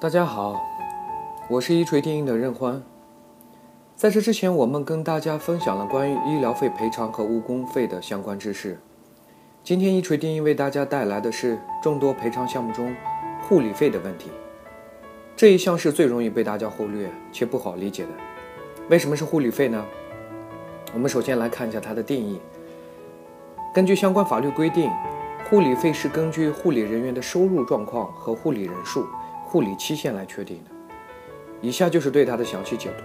大家好，我是一锤定音的任欢。在这之前，我们跟大家分享了关于医疗费赔偿和误工费的相关知识。今天一锤定音为大家带来的是众多赔偿项目中护理费的问题。这一项是最容易被大家忽略且不好理解的。为什么是护理费呢？我们首先来看一下它的定义。根据相关法律规定，护理费是根据护理人员的收入状况和护理人数。护理期限来确定的。以下就是对它的详细解读。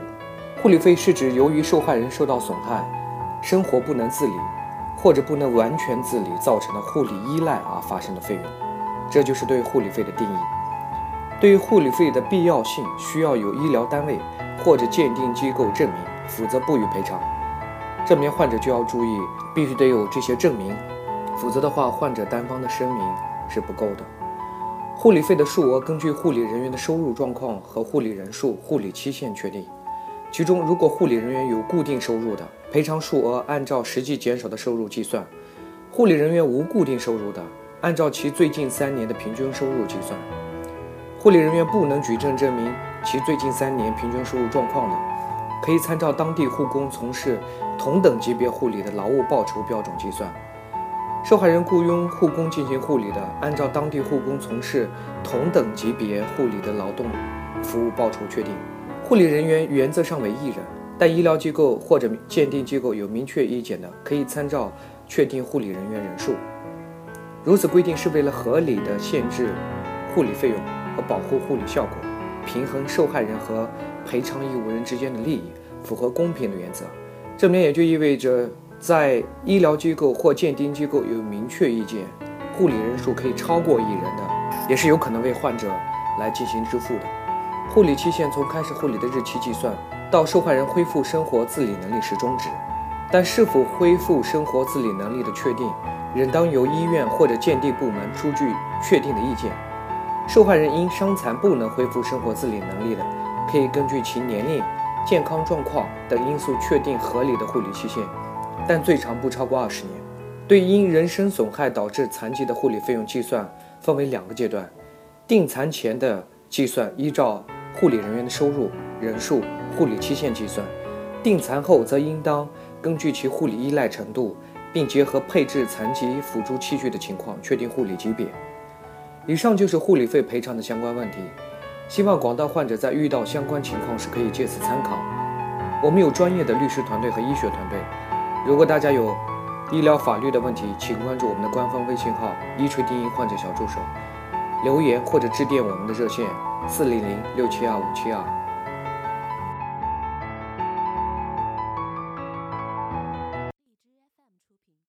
护理费是指由于受害人受到损害，生活不能自理，或者不能完全自理造成的护理依赖而发生的费用。这就是对护理费的定义。对于护理费的必要性，需要有医疗单位或者鉴定机构证明，否则不予赔偿。证明患者就要注意，必须得有这些证明，否则的话，患者单方的声明是不够的。护理费的数额根据护理人员的收入状况和护理人数、护理期限确定。其中，如果护理人员有固定收入的，赔偿数额按照实际减少的收入计算；护理人员无固定收入的，按照其最近三年的平均收入计算。护理人员不能举证证明其最近三年平均收入状况的，可以参照当地护工从事同等级别护理的劳务报酬标准计算。受害人雇佣护工进行护理的，按照当地护工从事同等级别护理的劳动服务报酬确定。护理人员原则上为一人，但医疗机构或者鉴定机构有明确意见的，可以参照确定护理人员人数。如此规定是为了合理的限制护理费用和保护护理效果，平衡受害人和赔偿义务人之间的利益，符合公平的原则。这面也就意味着。在医疗机构或鉴定机构有明确意见，护理人数可以超过一人的，也是有可能为患者来进行支付的。护理期限从开始护理的日期计算，到受害人恢复生活自理能力时终止。但是否恢复生活自理能力的确定，仍当由医院或者鉴定部门出具确定的意见。受害人因伤残不能恢复生活自理能力的，可以根据其年龄、健康状况等因素确定合理的护理期限。但最长不超过二十年。对因人身损害导致残疾的护理费用计算分为两个阶段：定残前的计算依照护理人员的收入、人数、护理期限计算；定残后则应当根据其护理依赖程度，并结合配置残疾辅助器具的情况确定护理级别。以上就是护理费赔偿的相关问题，希望广大患者在遇到相关情况时可以借此参考。我们有专业的律师团队和医学团队。如果大家有医疗法律的问题，请关注我们的官方微信号“一锤定音患者小助手”，留言或者致电我们的热线四零零六七二五七二。